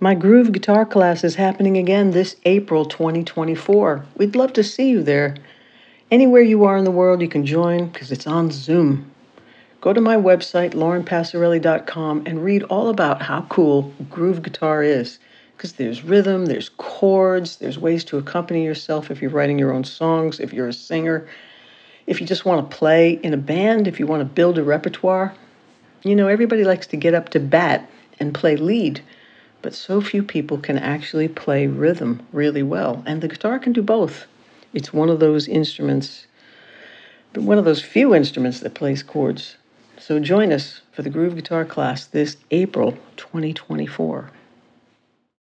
My groove guitar class is happening again this April 2024. We'd love to see you there. Anywhere you are in the world, you can join because it's on Zoom. Go to my website, laurenpassarelli.com, and read all about how cool groove guitar is. Because there's rhythm, there's chords, there's ways to accompany yourself if you're writing your own songs, if you're a singer, if you just want to play in a band, if you want to build a repertoire. You know, everybody likes to get up to bat and play lead but so few people can actually play rhythm really well. And the guitar can do both. It's one of those instruments, but one of those few instruments that plays chords. So join us for the groove guitar class this April 2024.